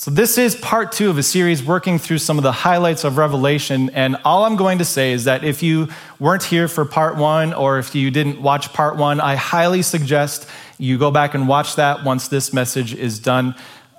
So, this is part two of a series working through some of the highlights of Revelation. And all I'm going to say is that if you weren't here for part one or if you didn't watch part one, I highly suggest you go back and watch that once this message is done.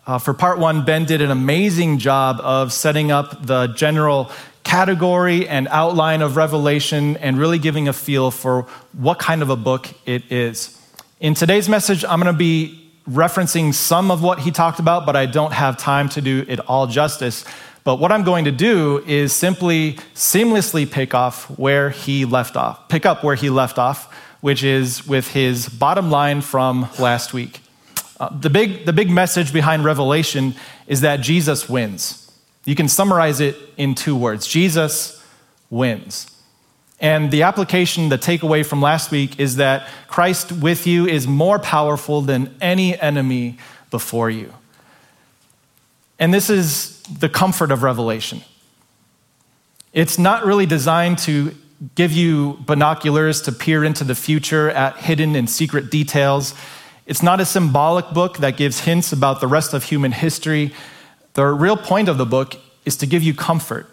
Uh, for part one, Ben did an amazing job of setting up the general category and outline of Revelation and really giving a feel for what kind of a book it is. In today's message, I'm going to be referencing some of what he talked about, but I don't have time to do it all justice. But what I'm going to do is simply seamlessly pick off where he left off, pick up where he left off, which is with his bottom line from last week. Uh, the, big, the big message behind Revelation is that Jesus wins. You can summarize it in two words Jesus wins. And the application, the takeaway from last week is that Christ with you is more powerful than any enemy before you. And this is the comfort of Revelation. It's not really designed to give you binoculars to peer into the future at hidden and secret details. It's not a symbolic book that gives hints about the rest of human history. The real point of the book is to give you comfort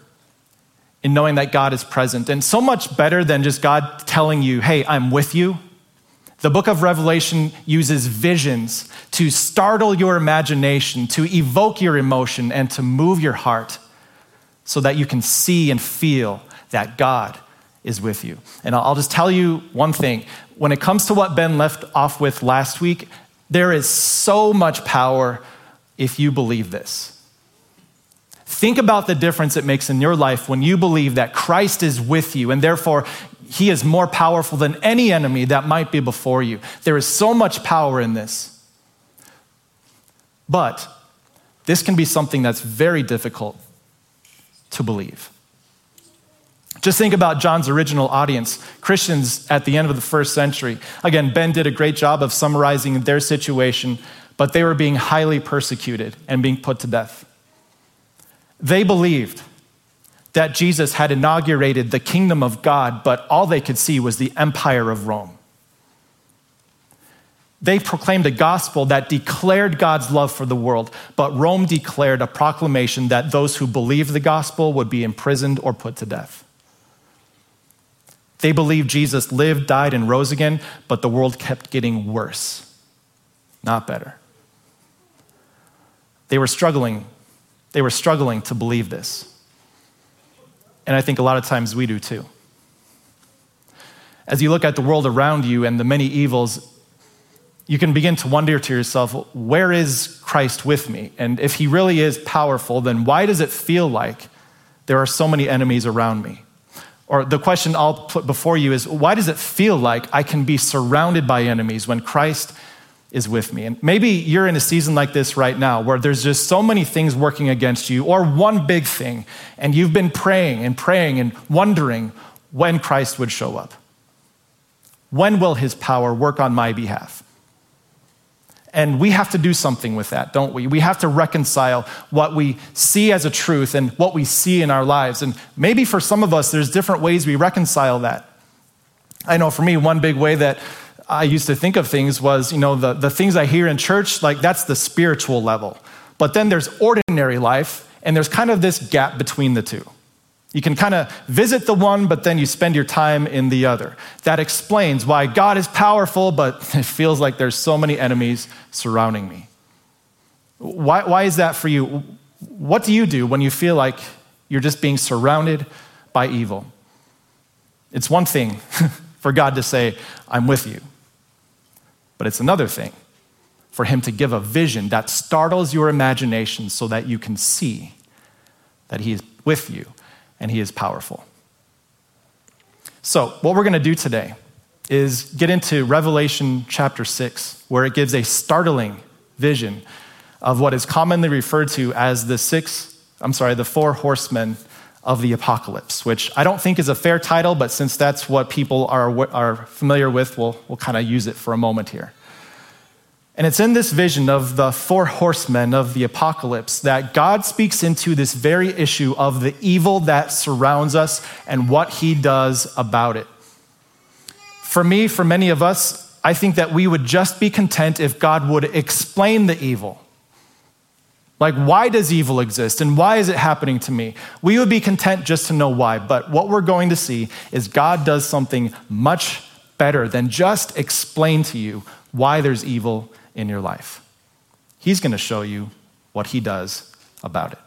in knowing that God is present. And so much better than just God telling you, hey, I'm with you. The book of Revelation uses visions to startle your imagination, to evoke your emotion, and to move your heart so that you can see and feel that God is with you. And I'll just tell you one thing. When it comes to what Ben left off with last week, there is so much power if you believe this. Think about the difference it makes in your life when you believe that Christ is with you and therefore he is more powerful than any enemy that might be before you. There is so much power in this. But this can be something that's very difficult to believe. Just think about John's original audience, Christians at the end of the first century. Again, Ben did a great job of summarizing their situation, but they were being highly persecuted and being put to death. They believed that Jesus had inaugurated the kingdom of God, but all they could see was the empire of Rome. They proclaimed a gospel that declared God's love for the world, but Rome declared a proclamation that those who believed the gospel would be imprisoned or put to death. They believed Jesus lived, died, and rose again, but the world kept getting worse, not better. They were struggling they were struggling to believe this. And I think a lot of times we do too. As you look at the world around you and the many evils, you can begin to wonder to yourself, where is Christ with me? And if he really is powerful, then why does it feel like there are so many enemies around me? Or the question I'll put before you is, why does it feel like I can be surrounded by enemies when Christ is with me. And maybe you're in a season like this right now where there's just so many things working against you, or one big thing, and you've been praying and praying and wondering when Christ would show up. When will his power work on my behalf? And we have to do something with that, don't we? We have to reconcile what we see as a truth and what we see in our lives. And maybe for some of us, there's different ways we reconcile that. I know for me, one big way that I used to think of things was, you know, the, the things I hear in church, like that's the spiritual level. But then there's ordinary life, and there's kind of this gap between the two. You can kind of visit the one, but then you spend your time in the other. That explains why God is powerful, but it feels like there's so many enemies surrounding me. Why, why is that for you? What do you do when you feel like you're just being surrounded by evil? It's one thing for God to say, I'm with you. But it's another thing for him to give a vision that startles your imagination so that you can see that he is with you and he is powerful. So, what we're going to do today is get into Revelation chapter 6, where it gives a startling vision of what is commonly referred to as the six, I'm sorry, the four horsemen of the apocalypse, which I don't think is a fair title, but since that's what people are, are familiar with, we'll, we'll kind of use it for a moment here. And it's in this vision of the four horsemen of the apocalypse that God speaks into this very issue of the evil that surrounds us and what he does about it. For me, for many of us, I think that we would just be content if God would explain the evil Like, why does evil exist and why is it happening to me? We would be content just to know why, but what we're going to see is God does something much better than just explain to you why there's evil in your life. He's going to show you what He does about it.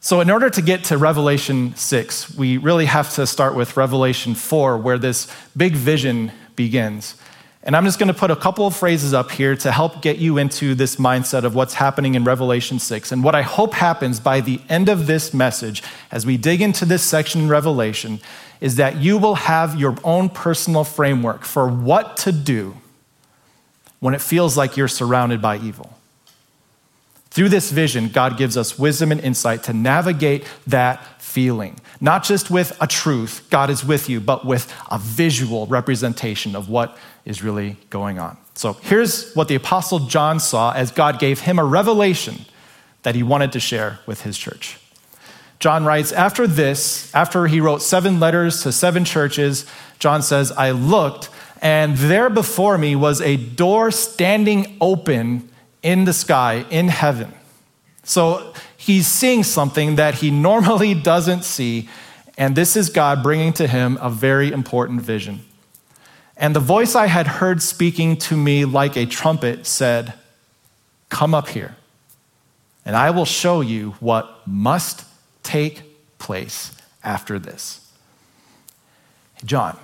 So, in order to get to Revelation 6, we really have to start with Revelation 4, where this big vision begins. And I'm just going to put a couple of phrases up here to help get you into this mindset of what's happening in Revelation 6. And what I hope happens by the end of this message, as we dig into this section in Revelation, is that you will have your own personal framework for what to do when it feels like you're surrounded by evil. Through this vision, God gives us wisdom and insight to navigate that feeling. Not just with a truth, God is with you, but with a visual representation of what is really going on. So here's what the Apostle John saw as God gave him a revelation that he wanted to share with his church. John writes, After this, after he wrote seven letters to seven churches, John says, I looked, and there before me was a door standing open in the sky, in heaven. So he's seeing something that he normally doesn't see, and this is God bringing to him a very important vision. And the voice I had heard speaking to me like a trumpet said, Come up here, and I will show you what must take place after this. John,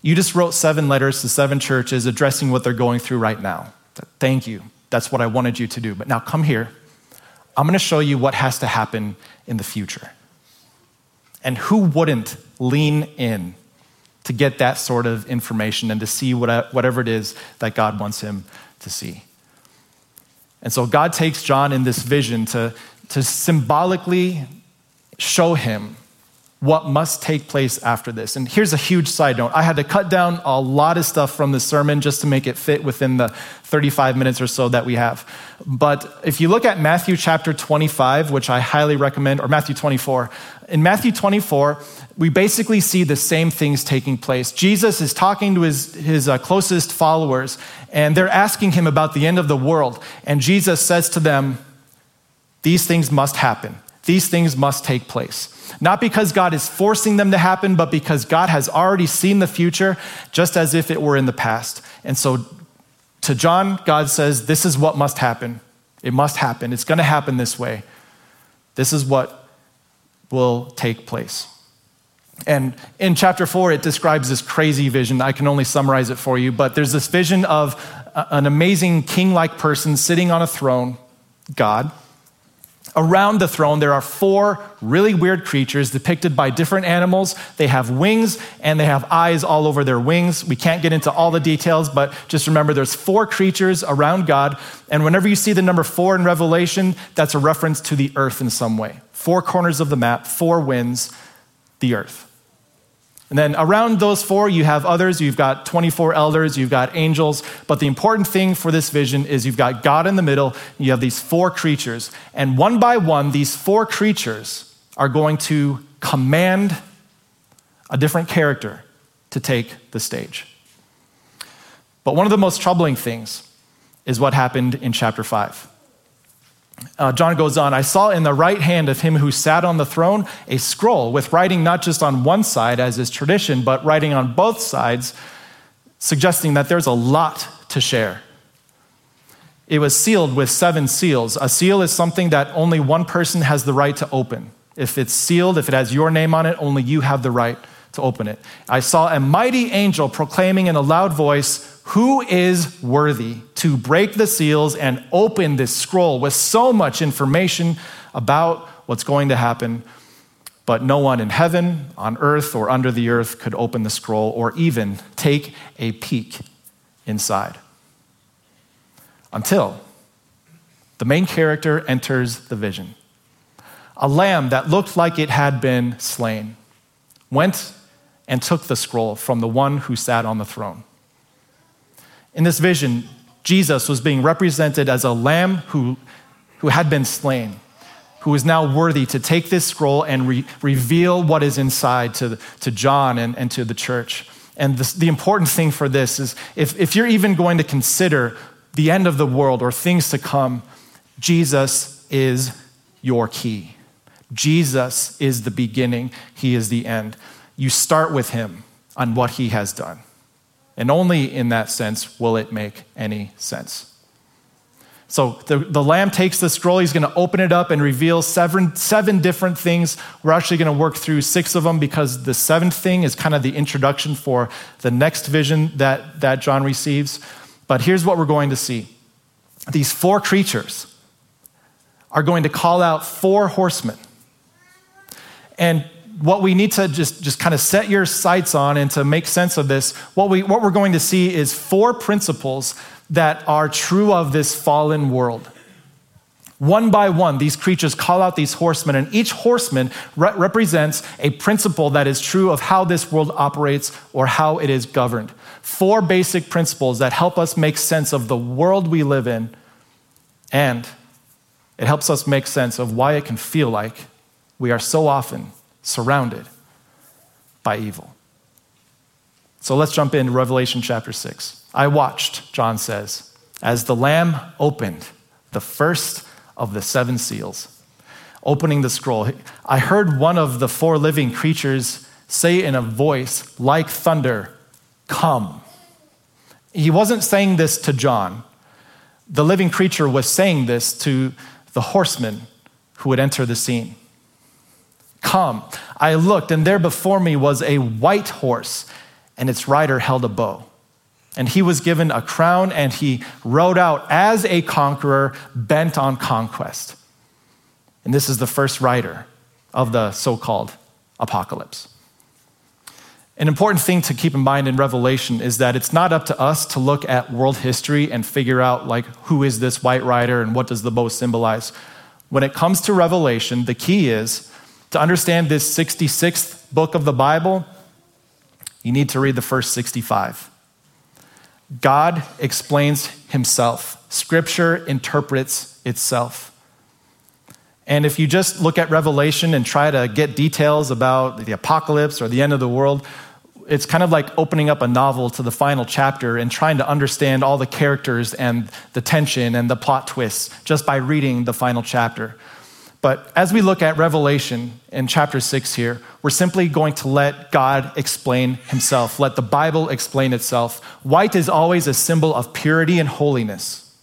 you just wrote seven letters to seven churches addressing what they're going through right now. Thank you. That's what I wanted you to do. But now come here. I'm going to show you what has to happen in the future. And who wouldn't lean in to get that sort of information and to see whatever it is that God wants him to see? And so God takes John in this vision to, to symbolically show him what must take place after this. And here's a huge side note I had to cut down a lot of stuff from the sermon just to make it fit within the 35 minutes or so that we have. But if you look at Matthew chapter 25, which I highly recommend, or Matthew 24, in Matthew 24, we basically see the same things taking place. Jesus is talking to his, his uh, closest followers, and they're asking him about the end of the world. And Jesus says to them, These things must happen, these things must take place. Not because God is forcing them to happen, but because God has already seen the future just as if it were in the past. And so to John, God says, This is what must happen. It must happen. It's going to happen this way. This is what will take place. And in chapter four, it describes this crazy vision. I can only summarize it for you, but there's this vision of an amazing king like person sitting on a throne, God Around the throne, there are four really weird creatures depicted by different animals. They have wings and they have eyes all over their wings. We can't get into all the details, but just remember there's four creatures around God. And whenever you see the number four in Revelation, that's a reference to the earth in some way. Four corners of the map, four winds, the earth. And then around those four, you have others. You've got 24 elders, you've got angels. But the important thing for this vision is you've got God in the middle, you have these four creatures. And one by one, these four creatures are going to command a different character to take the stage. But one of the most troubling things is what happened in chapter 5. Uh, John goes on, I saw in the right hand of him who sat on the throne a scroll with writing not just on one side, as is tradition, but writing on both sides, suggesting that there's a lot to share. It was sealed with seven seals. A seal is something that only one person has the right to open. If it's sealed, if it has your name on it, only you have the right to open it. I saw a mighty angel proclaiming in a loud voice, who is worthy to break the seals and open this scroll with so much information about what's going to happen? But no one in heaven, on earth, or under the earth could open the scroll or even take a peek inside. Until the main character enters the vision. A lamb that looked like it had been slain went and took the scroll from the one who sat on the throne. In this vision, Jesus was being represented as a lamb who, who had been slain, who is now worthy to take this scroll and re- reveal what is inside to, to John and, and to the church. And this, the important thing for this is if, if you're even going to consider the end of the world or things to come, Jesus is your key. Jesus is the beginning, He is the end. You start with Him on what He has done. And only in that sense will it make any sense. So the, the Lamb takes the scroll, he's going to open it up and reveal seven, seven different things. We're actually going to work through six of them because the seventh thing is kind of the introduction for the next vision that, that John receives. But here's what we're going to see these four creatures are going to call out four horsemen. And what we need to just, just kind of set your sights on and to make sense of this, what, we, what we're going to see is four principles that are true of this fallen world. One by one, these creatures call out these horsemen, and each horseman re- represents a principle that is true of how this world operates or how it is governed. Four basic principles that help us make sense of the world we live in, and it helps us make sense of why it can feel like we are so often surrounded by evil. So let's jump into Revelation chapter 6. I watched, John says, as the Lamb opened the first of the seven seals, opening the scroll. I heard one of the four living creatures say in a voice like thunder, Come. He wasn't saying this to John. The living creature was saying this to the horseman who would enter the scene. Come. I looked, and there before me was a white horse, and its rider held a bow. And he was given a crown, and he rode out as a conqueror bent on conquest. And this is the first rider of the so called apocalypse. An important thing to keep in mind in Revelation is that it's not up to us to look at world history and figure out, like, who is this white rider and what does the bow symbolize. When it comes to Revelation, the key is to understand this 66th book of the Bible, you need to read the first 65. God explains himself, Scripture interprets itself. And if you just look at Revelation and try to get details about the apocalypse or the end of the world, it's kind of like opening up a novel to the final chapter and trying to understand all the characters and the tension and the plot twists just by reading the final chapter. But as we look at Revelation in chapter 6 here, we're simply going to let God explain himself, let the Bible explain itself. White is always a symbol of purity and holiness.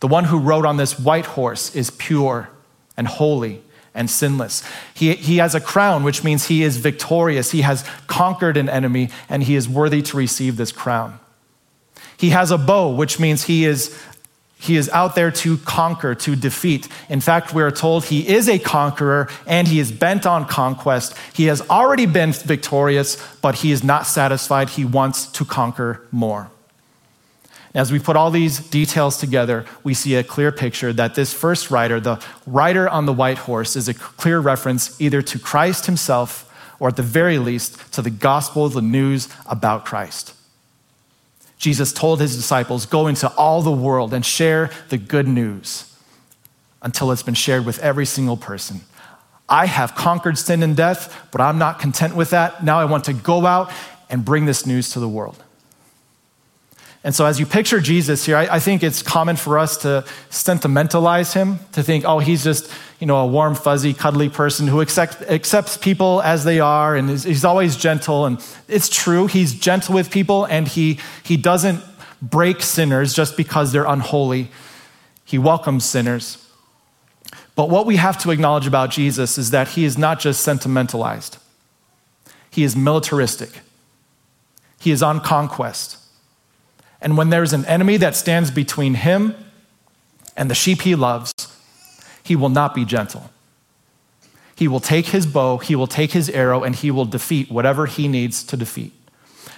The one who rode on this white horse is pure and holy and sinless. He, he has a crown, which means he is victorious. He has conquered an enemy, and he is worthy to receive this crown. He has a bow, which means he is he is out there to conquer, to defeat. In fact, we are told he is a conqueror and he is bent on conquest. He has already been victorious, but he is not satisfied. He wants to conquer more. As we put all these details together, we see a clear picture that this first rider, the rider on the white horse, is a clear reference either to Christ himself or at the very least to the gospel, the news about Christ. Jesus told his disciples, Go into all the world and share the good news until it's been shared with every single person. I have conquered sin and death, but I'm not content with that. Now I want to go out and bring this news to the world. And so, as you picture Jesus here, I, I, think it's common for us to sentimentalize him, to think, oh, he's just, you know, a warm, fuzzy, cuddly person who accept, accepts people as they are and is, he's always gentle. And it's true, he's gentle with people and he, he doesn't break sinners just because they're unholy. He welcomes sinners. But what we have to acknowledge about Jesus is that he is not just sentimentalized, he is militaristic, he is on conquest. And when there's an enemy that stands between him and the sheep he loves, he will not be gentle. He will take his bow, he will take his arrow, and he will defeat whatever he needs to defeat.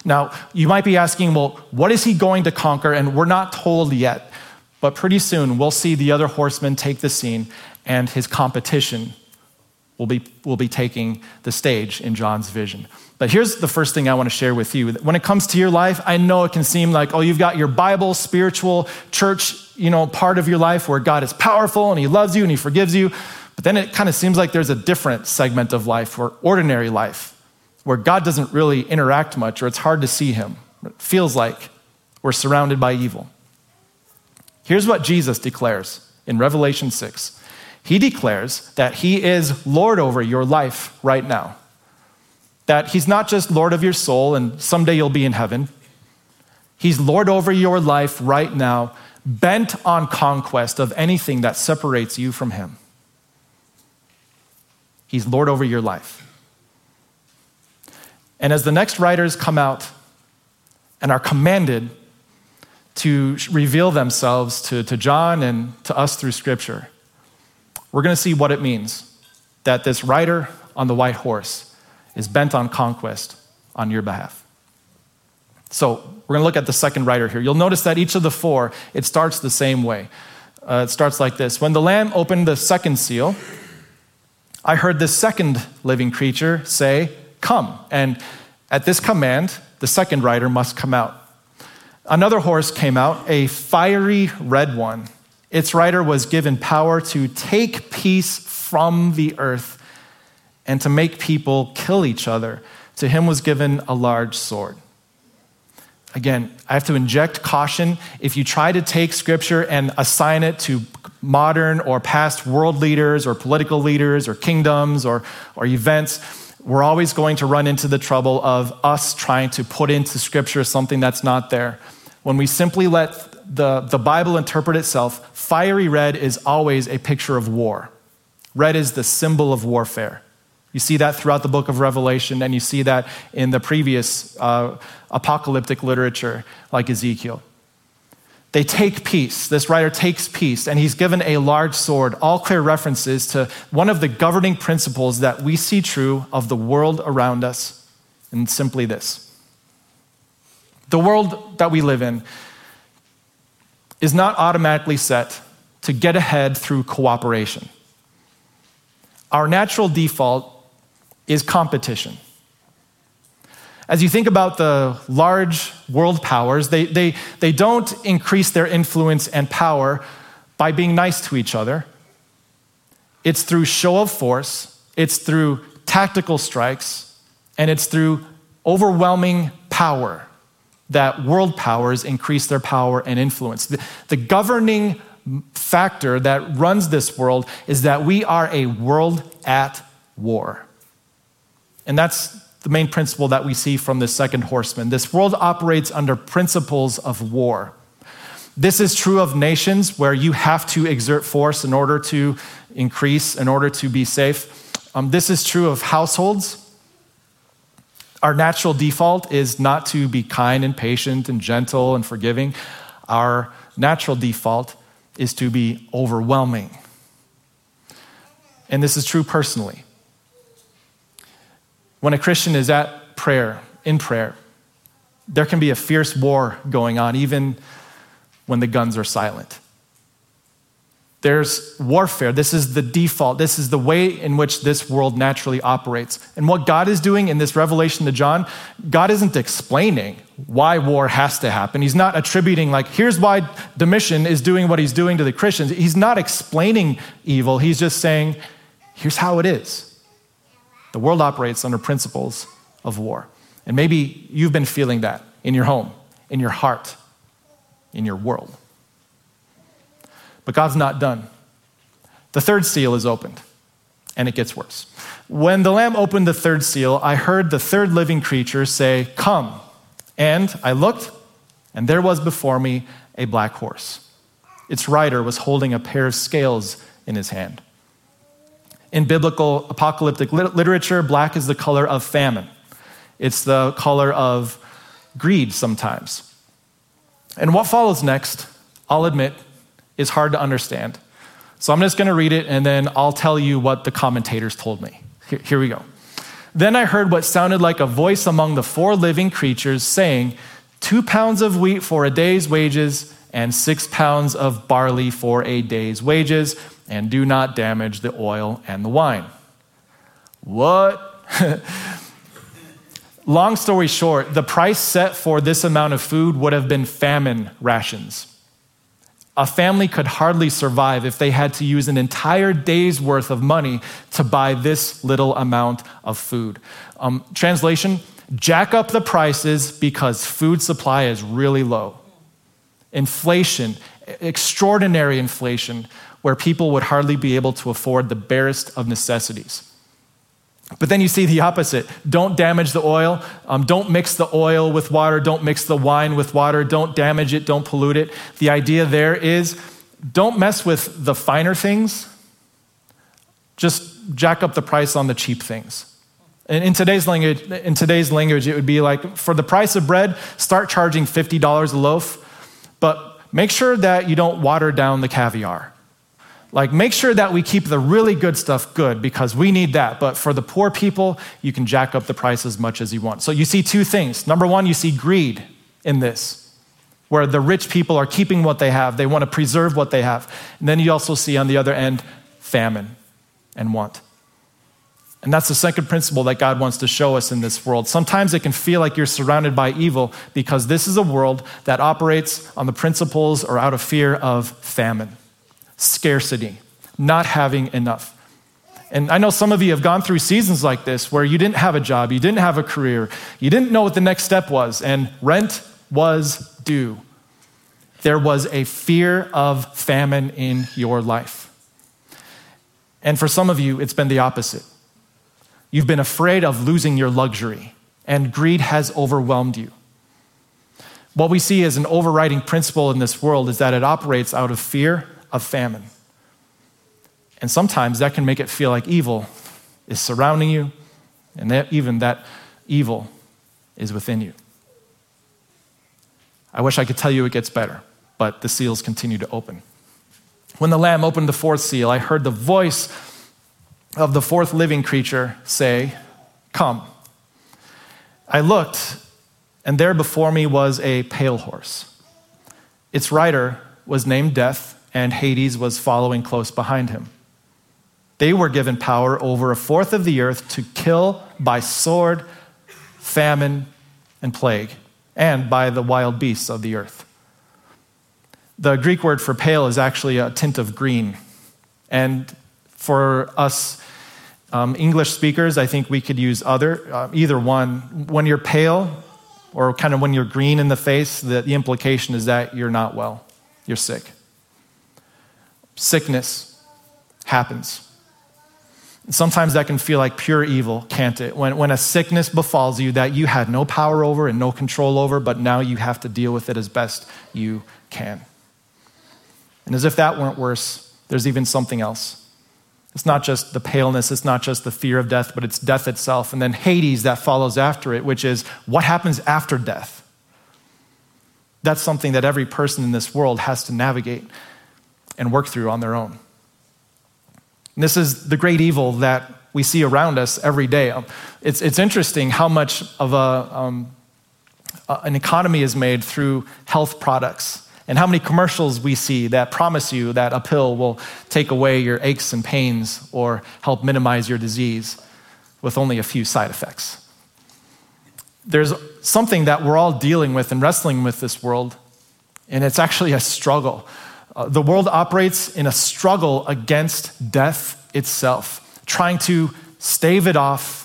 Now, you might be asking, well, what is he going to conquer? And we're not told yet. But pretty soon, we'll see the other horsemen take the scene, and his competition will be, will be taking the stage in John's vision. But here's the first thing I want to share with you. When it comes to your life, I know it can seem like, oh, you've got your Bible, spiritual, church, you know, part of your life where God is powerful and He loves you and He forgives you. But then it kind of seems like there's a different segment of life, or ordinary life, where God doesn't really interact much, or it's hard to see Him. It feels like we're surrounded by evil. Here's what Jesus declares in Revelation 6, he declares that he is Lord over your life right now. That he's not just Lord of your soul and someday you'll be in heaven. He's Lord over your life right now, bent on conquest of anything that separates you from him. He's Lord over your life. And as the next riders come out and are commanded to reveal themselves to, to John and to us through Scripture, we're going to see what it means that this rider on the white horse is bent on conquest on your behalf. So we're going to look at the second rider here. You'll notice that each of the four, it starts the same way. Uh, it starts like this When the Lamb opened the second seal, I heard the second living creature say, Come. And at this command, the second rider must come out. Another horse came out, a fiery red one. Its rider was given power to take peace from the earth and to make people kill each other. To him was given a large sword. Again, I have to inject caution. If you try to take scripture and assign it to modern or past world leaders or political leaders or kingdoms or, or events, we're always going to run into the trouble of us trying to put into scripture something that's not there. When we simply let the, the Bible interpret itself, fiery red is always a picture of war. Red is the symbol of warfare. You see that throughout the book of Revelation, and you see that in the previous uh, apocalyptic literature, like Ezekiel. They take peace. This rider takes peace, and he's given a large sword, all clear references to one of the governing principles that we see true of the world around us, and simply this the world that we live in is not automatically set to get ahead through cooperation. Our natural default is competition. As you think about the large world powers, they, they, they don't increase their influence and power by being nice to each other. It's through show of force, it's through tactical strikes, and it's through overwhelming power that world powers increase their power and influence. The, the governing factor that runs this world is that we are a world at war. And that's the main principle that we see from the second horseman. This world operates under principles of war. This is true of nations where you have to exert force in order to increase, in order to be safe. Um, this is true of households. Our natural default is not to be kind and patient and gentle and forgiving. Our natural default is to be overwhelming. And this is true personally. When a Christian is at prayer, in prayer, there can be a fierce war going on even when the guns are silent. There's warfare. This is the default. This is the way in which this world naturally operates. And what God is doing in this revelation to John, God isn't explaining why war has to happen. He's not attributing, like, here's why Domitian is doing what he's doing to the Christians. He's not explaining evil. He's just saying, here's how it is. The world operates under principles of war. And maybe you've been feeling that in your home, in your heart, in your world. But God's not done. The third seal is opened, and it gets worse. When the Lamb opened the third seal, I heard the third living creature say, Come. And I looked, and there was before me a black horse. Its rider was holding a pair of scales in his hand. In biblical apocalyptic literature, black is the color of famine, it's the color of greed sometimes. And what follows next, I'll admit, is hard to understand. So I'm just going to read it and then I'll tell you what the commentators told me. Here, here, we go. Then I heard what sounded like a voice among the four living creatures saying, Two pounds of wheat for a day's wages, and six pounds of barley for a day's wages, and do not damage the oil and the wine. What? Long story short, the price set for this amount of food would have been famine rations. A family could hardly survive if they had to use an entire day's worth of money to buy this little amount of food. Um, translation jack up the prices because food supply is really low. Inflation, extraordinary inflation, where people would hardly be able to afford the barest of necessities. But then you see the opposite. Don't damage the oil. Um, don't mix the oil with water. Don't mix the wine with water. Don't damage it. Don't pollute it. The idea there is don't mess with the finer things. Just jack up the price on the cheap things. And in today's language, in today's language, it would be like for the price of bread, start charging $50 a loaf, but make sure that you don't water down the caviar. Like, make sure that we keep the really good stuff good because we need that. But for the poor people, you can jack up the price as much as you want. So you see two things. Number one, you see greed in this, where the rich people are keeping what they have, they want to preserve what they have. And then you also see on the other end, famine and want. And that's the second principle that God wants to show us in this world. Sometimes it can feel like you're surrounded by evil because this is a world that operates on the principles or out of fear of famine scarcity, not having enough. And I know some of you have gone through seasons like this where you didn't have a job, you didn't have a career, you didn't know what the next step was, and rent was due. There was a fear of famine in your life. And for some of you, it's been the opposite. You've been afraid of losing your luxury, and greed has overwhelmed you. What we see as an overriding principle in this world is that it operates out of fear of famine. And sometimes that can make it feel like evil is surrounding you, and that even that evil is within you. I wish I could tell you it gets better, but the seals continue to open. When the Lamb opened the fourth seal, I heard the voice of the fourth living creature say, Come. I looked, and there before me was a pale horse. Its rider was named Death and Hades was following close behind him. They were given power over a fourth of the earth to kill by sword, famine, and plague, and by the wild beasts of the earth. The Greek word for pale is actually a tint of green. And for us um, English speakers, I think we could use other, uh, either one. When you're pale, or kind of when you're green in the face, the, the implication is that you're not well, you're sick sickness happens. Sometimes that can feel like pure evil, can't it? When, when a sickness befalls you that you had no power over and no control over, but now you have to deal with it as best you can. And as if that weren't worse, there's even something else. It's not just the paleness, it's not just the fear of death, but it's death itself. And then Hades that follows after it, which is what happens after death. That's something that every person in this world has to navigate and work through on their own. And this is the great evil that we see around us every day. Um, it's, it's interesting how much of a, um, an economy is made through health products and how many commercials we see that promise you that a pill will take away your aches and pains or help minimize your disease with only a few side effects. There's something that we're all dealing with and wrestling with this world, and it's actually a struggle. Uh, the world operates in a struggle against death itself, trying to stave it off,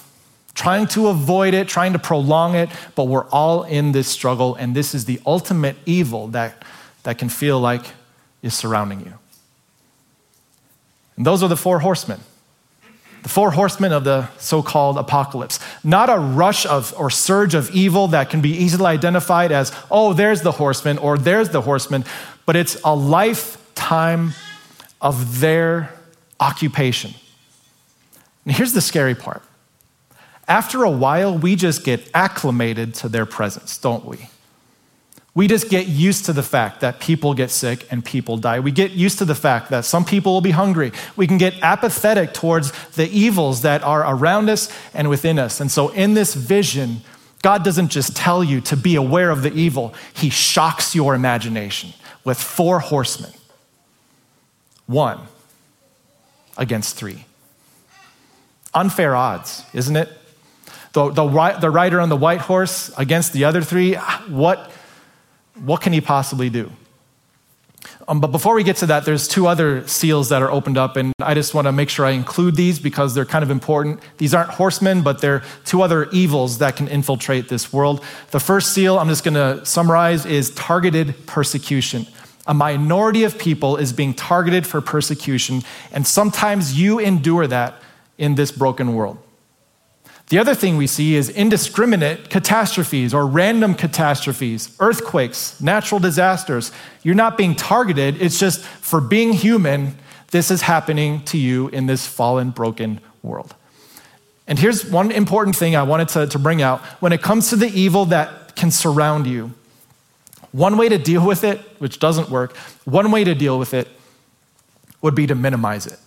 trying to avoid it, trying to prolong it, but we're all in this struggle, and this is the ultimate evil that, that can feel like is surrounding you. And those are the four horsemen. The four horsemen of the so called apocalypse. Not a rush of or surge of evil that can be easily identified as, oh, there's the horseman or there's the horseman, but it's a lifetime of their occupation. And here's the scary part after a while, we just get acclimated to their presence, don't we? We just get used to the fact that people get sick and people die. We get used to the fact that some people will be hungry. We can get apathetic towards the evils that are around us and within us. And so, in this vision, God doesn't just tell you to be aware of the evil, He shocks your imagination with four horsemen one against three. Unfair odds, isn't it? The, the, the rider on the white horse against the other three, what, what can he possibly do? Um, but before we get to that, there's two other seals that are opened up, and I just want to make sure I include these because they're kind of important. These aren't horsemen, but they're two other evils that can infiltrate this world. The first seal, I'm just going to summarize, is targeted persecution. A minority of people is being targeted for persecution, and sometimes you endure that in this broken world. The other thing we see is indiscriminate catastrophes or random catastrophes, earthquakes, natural disasters. You're not being targeted, it's just for being human, this is happening to you in this fallen, broken world. And here's one important thing I wanted to, to bring out. When it comes to the evil that can surround you, one way to deal with it, which doesn't work, one way to deal with it would be to minimize it.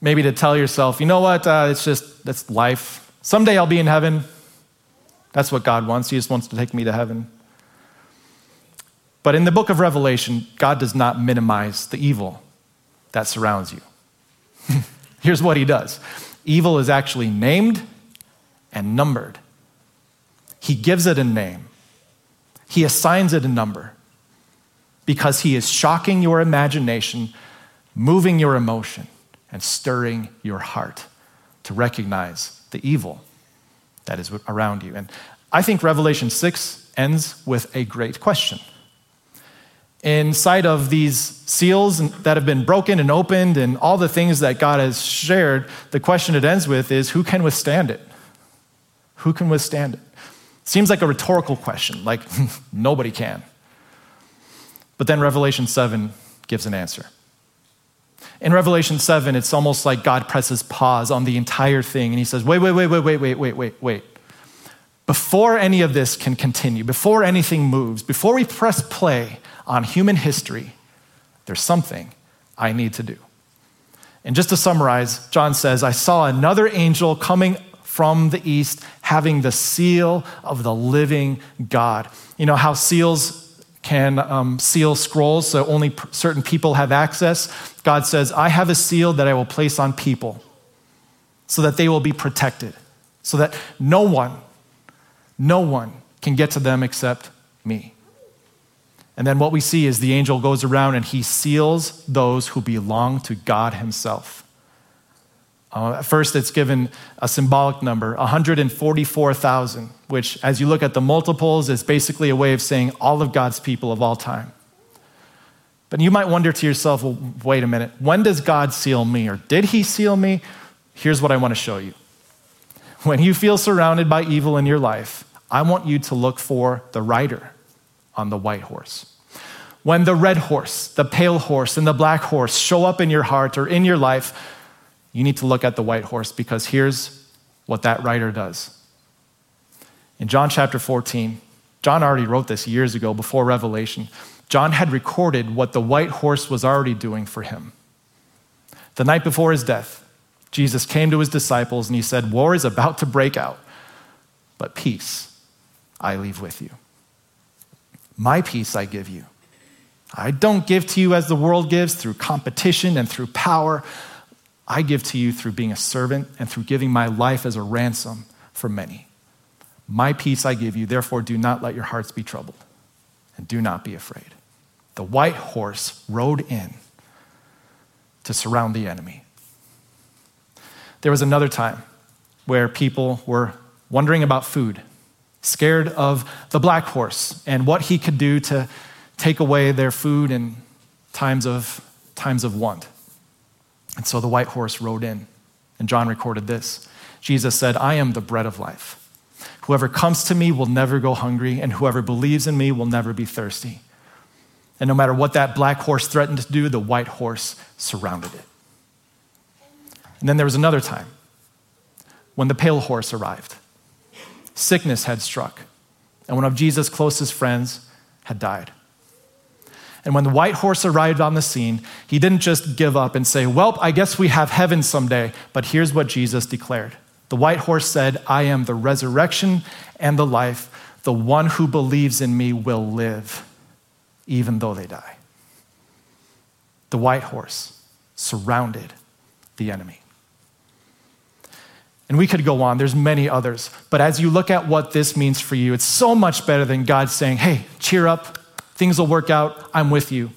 Maybe to tell yourself, you know what, uh, it's just, that's life. Someday I'll be in heaven. That's what God wants. He just wants to take me to heaven. But in the book of Revelation, God does not minimize the evil that surrounds you. Here's what he does evil is actually named and numbered. He gives it a name, he assigns it a number because he is shocking your imagination, moving your emotion and stirring your heart to recognize the evil that is around you. And I think Revelation 6 ends with a great question. In sight of these seals that have been broken and opened and all the things that God has shared, the question it ends with is who can withstand it? Who can withstand it? Seems like a rhetorical question, like nobody can. But then Revelation 7 gives an answer. In Revelation 7, it's almost like God presses pause on the entire thing and he says, wait, wait, wait, wait, wait, wait, wait, wait, wait. Before any of this can continue, before anything moves, before we press play on human history, there's something I need to do. And just to summarize, John says, I saw another angel coming from the east having the seal of the living God. You know how seals can um, seal scrolls so only certain people have access. God says, I have a seal that I will place on people so that they will be protected, so that no one, no one can get to them except me. And then what we see is the angel goes around and he seals those who belong to God Himself. Uh, first, it's given a symbolic number, 144,000, which, as you look at the multiples, is basically a way of saying all of God's people of all time. But you might wonder to yourself, well, wait a minute, when does God seal me? Or did He seal me? Here's what I want to show you. When you feel surrounded by evil in your life, I want you to look for the rider on the white horse. When the red horse, the pale horse, and the black horse show up in your heart or in your life, you need to look at the white horse because here's what that rider does. In John chapter 14, John already wrote this years ago before Revelation. John had recorded what the white horse was already doing for him. The night before his death, Jesus came to his disciples and he said, War is about to break out, but peace I leave with you. My peace I give you. I don't give to you as the world gives through competition and through power. I give to you through being a servant and through giving my life as a ransom for many. My peace I give you, therefore do not let your hearts be troubled and do not be afraid. The white horse rode in to surround the enemy. There was another time where people were wondering about food, scared of the black horse and what he could do to take away their food in times of, times of want. And so the white horse rode in, and John recorded this. Jesus said, I am the bread of life. Whoever comes to me will never go hungry, and whoever believes in me will never be thirsty. And no matter what that black horse threatened to do, the white horse surrounded it. And then there was another time when the pale horse arrived. Sickness had struck, and one of Jesus' closest friends had died. And when the white horse arrived on the scene, he didn't just give up and say, Well, I guess we have heaven someday. But here's what Jesus declared The white horse said, I am the resurrection and the life. The one who believes in me will live, even though they die. The white horse surrounded the enemy. And we could go on, there's many others. But as you look at what this means for you, it's so much better than God saying, Hey, cheer up, Things will work out. I'm with you.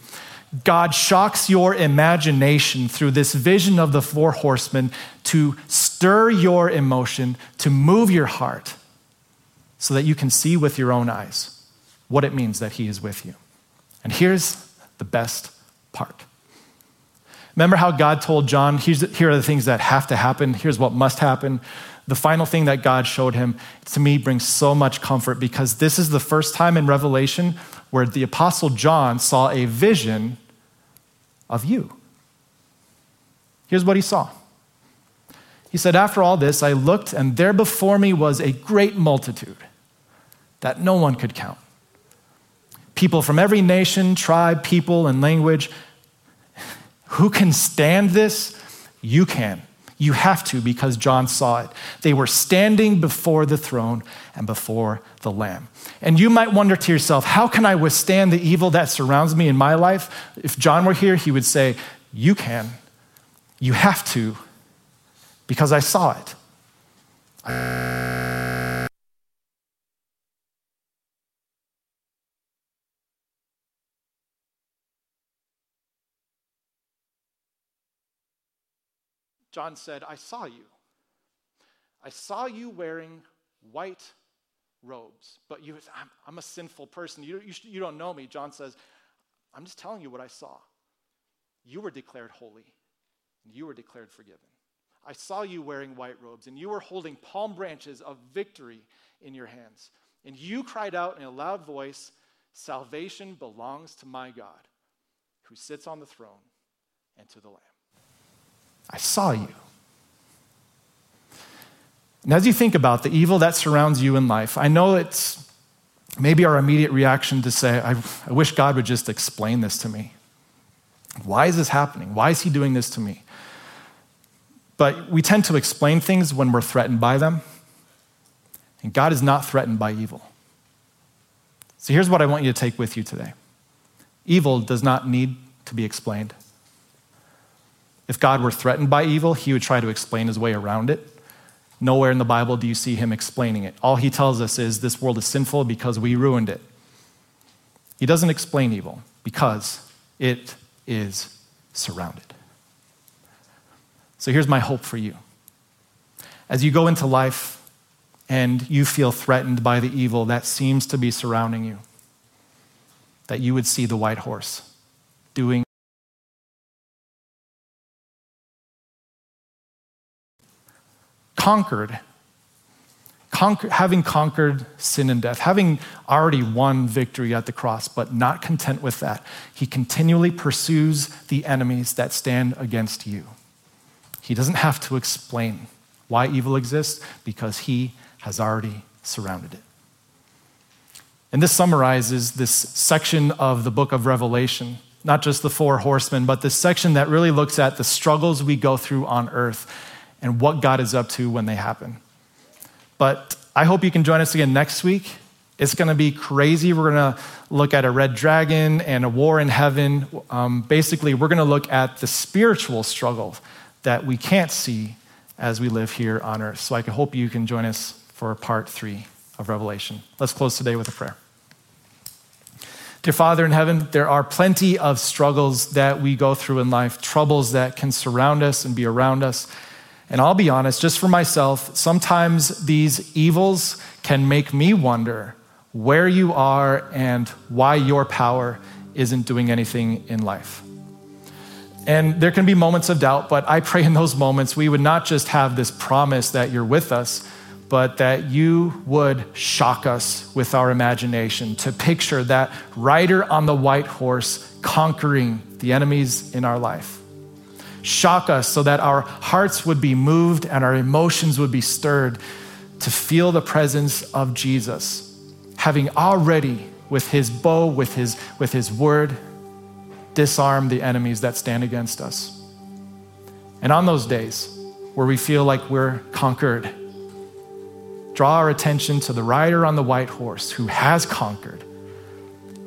God shocks your imagination through this vision of the four horsemen to stir your emotion, to move your heart, so that you can see with your own eyes what it means that He is with you. And here's the best part. Remember how God told John, here are the things that have to happen, here's what must happen. The final thing that God showed him, to me, brings so much comfort because this is the first time in Revelation where the Apostle John saw a vision of you. Here's what he saw. He said, After all this, I looked, and there before me was a great multitude that no one could count. People from every nation, tribe, people, and language. Who can stand this? You can. You have to because John saw it. They were standing before the throne and before the Lamb. And you might wonder to yourself, how can I withstand the evil that surrounds me in my life? If John were here, he would say, You can. You have to because I saw it. John said, I saw you. I saw you wearing white robes, but you, I'm, I'm a sinful person. You, you, you don't know me. John says, I'm just telling you what I saw. You were declared holy, and you were declared forgiven. I saw you wearing white robes, and you were holding palm branches of victory in your hands. And you cried out in a loud voice, Salvation belongs to my God, who sits on the throne and to the Lamb. I saw you. And as you think about the evil that surrounds you in life, I know it's maybe our immediate reaction to say, I, I, wish God would just explain this to me. Why is this happening? Why is He doing this to me? But we tend to explain things when we're threatened by them. And God is not threatened by evil. So here's what I want you to take with you today evil does not need to be explained. If God were threatened by evil, he would try to explain his way around it. Nowhere in the Bible do you see him explaining it. All he tells us is this world is sinful because we ruined it. He doesn't explain evil because it is surrounded. So here's my hope for you. As you go into life and you feel threatened by the evil that seems to be surrounding you, that you would see the white horse doing conquered, conquer, having conquered sin and death, having already won victory at the cross, but not content with that, he continually pursues the enemies that stand against you. He doesn't have to explain why evil exists because he has already surrounded it. And this summarizes this section of the book of Revelation, not just the four horsemen, but this section that really looks at the struggles we go through on earth and what God is up to when they happen. But I hope you can join us again next week. It's going to be crazy. We're going to look at a red dragon and a war in heaven. Um, basically, we're going to look at the spiritual struggle that we can't see as we live here on earth. So I hope you can join us for part three of Revelation. Let's close today with a prayer. Dear Father in heaven, there are plenty of struggles that we go through in life, troubles that can surround us and be around us. And I'll be honest, just for myself, sometimes these evils can make me wonder where you are and why your power isn't doing anything in life. And there can be moments of doubt, but I pray in those moments we would not just have this promise that you're with us, but that you would shock us with our imagination to picture that rider on the white horse conquering the enemies in our life shock us so that our hearts would be moved and our emotions would be stirred to feel the presence of Jesus, having already, with his bow, with his, with his word, disarmed the enemies that stand against us. And on those days where we feel like we're conquered, draw our attention to the rider on the white horse who has conquered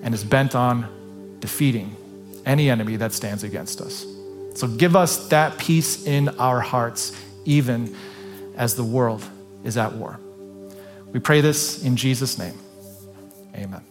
and is bent on defeating any enemy that stands against us. So give us that peace in our hearts, even as the world is at war. We pray this in Jesus' name. Amen.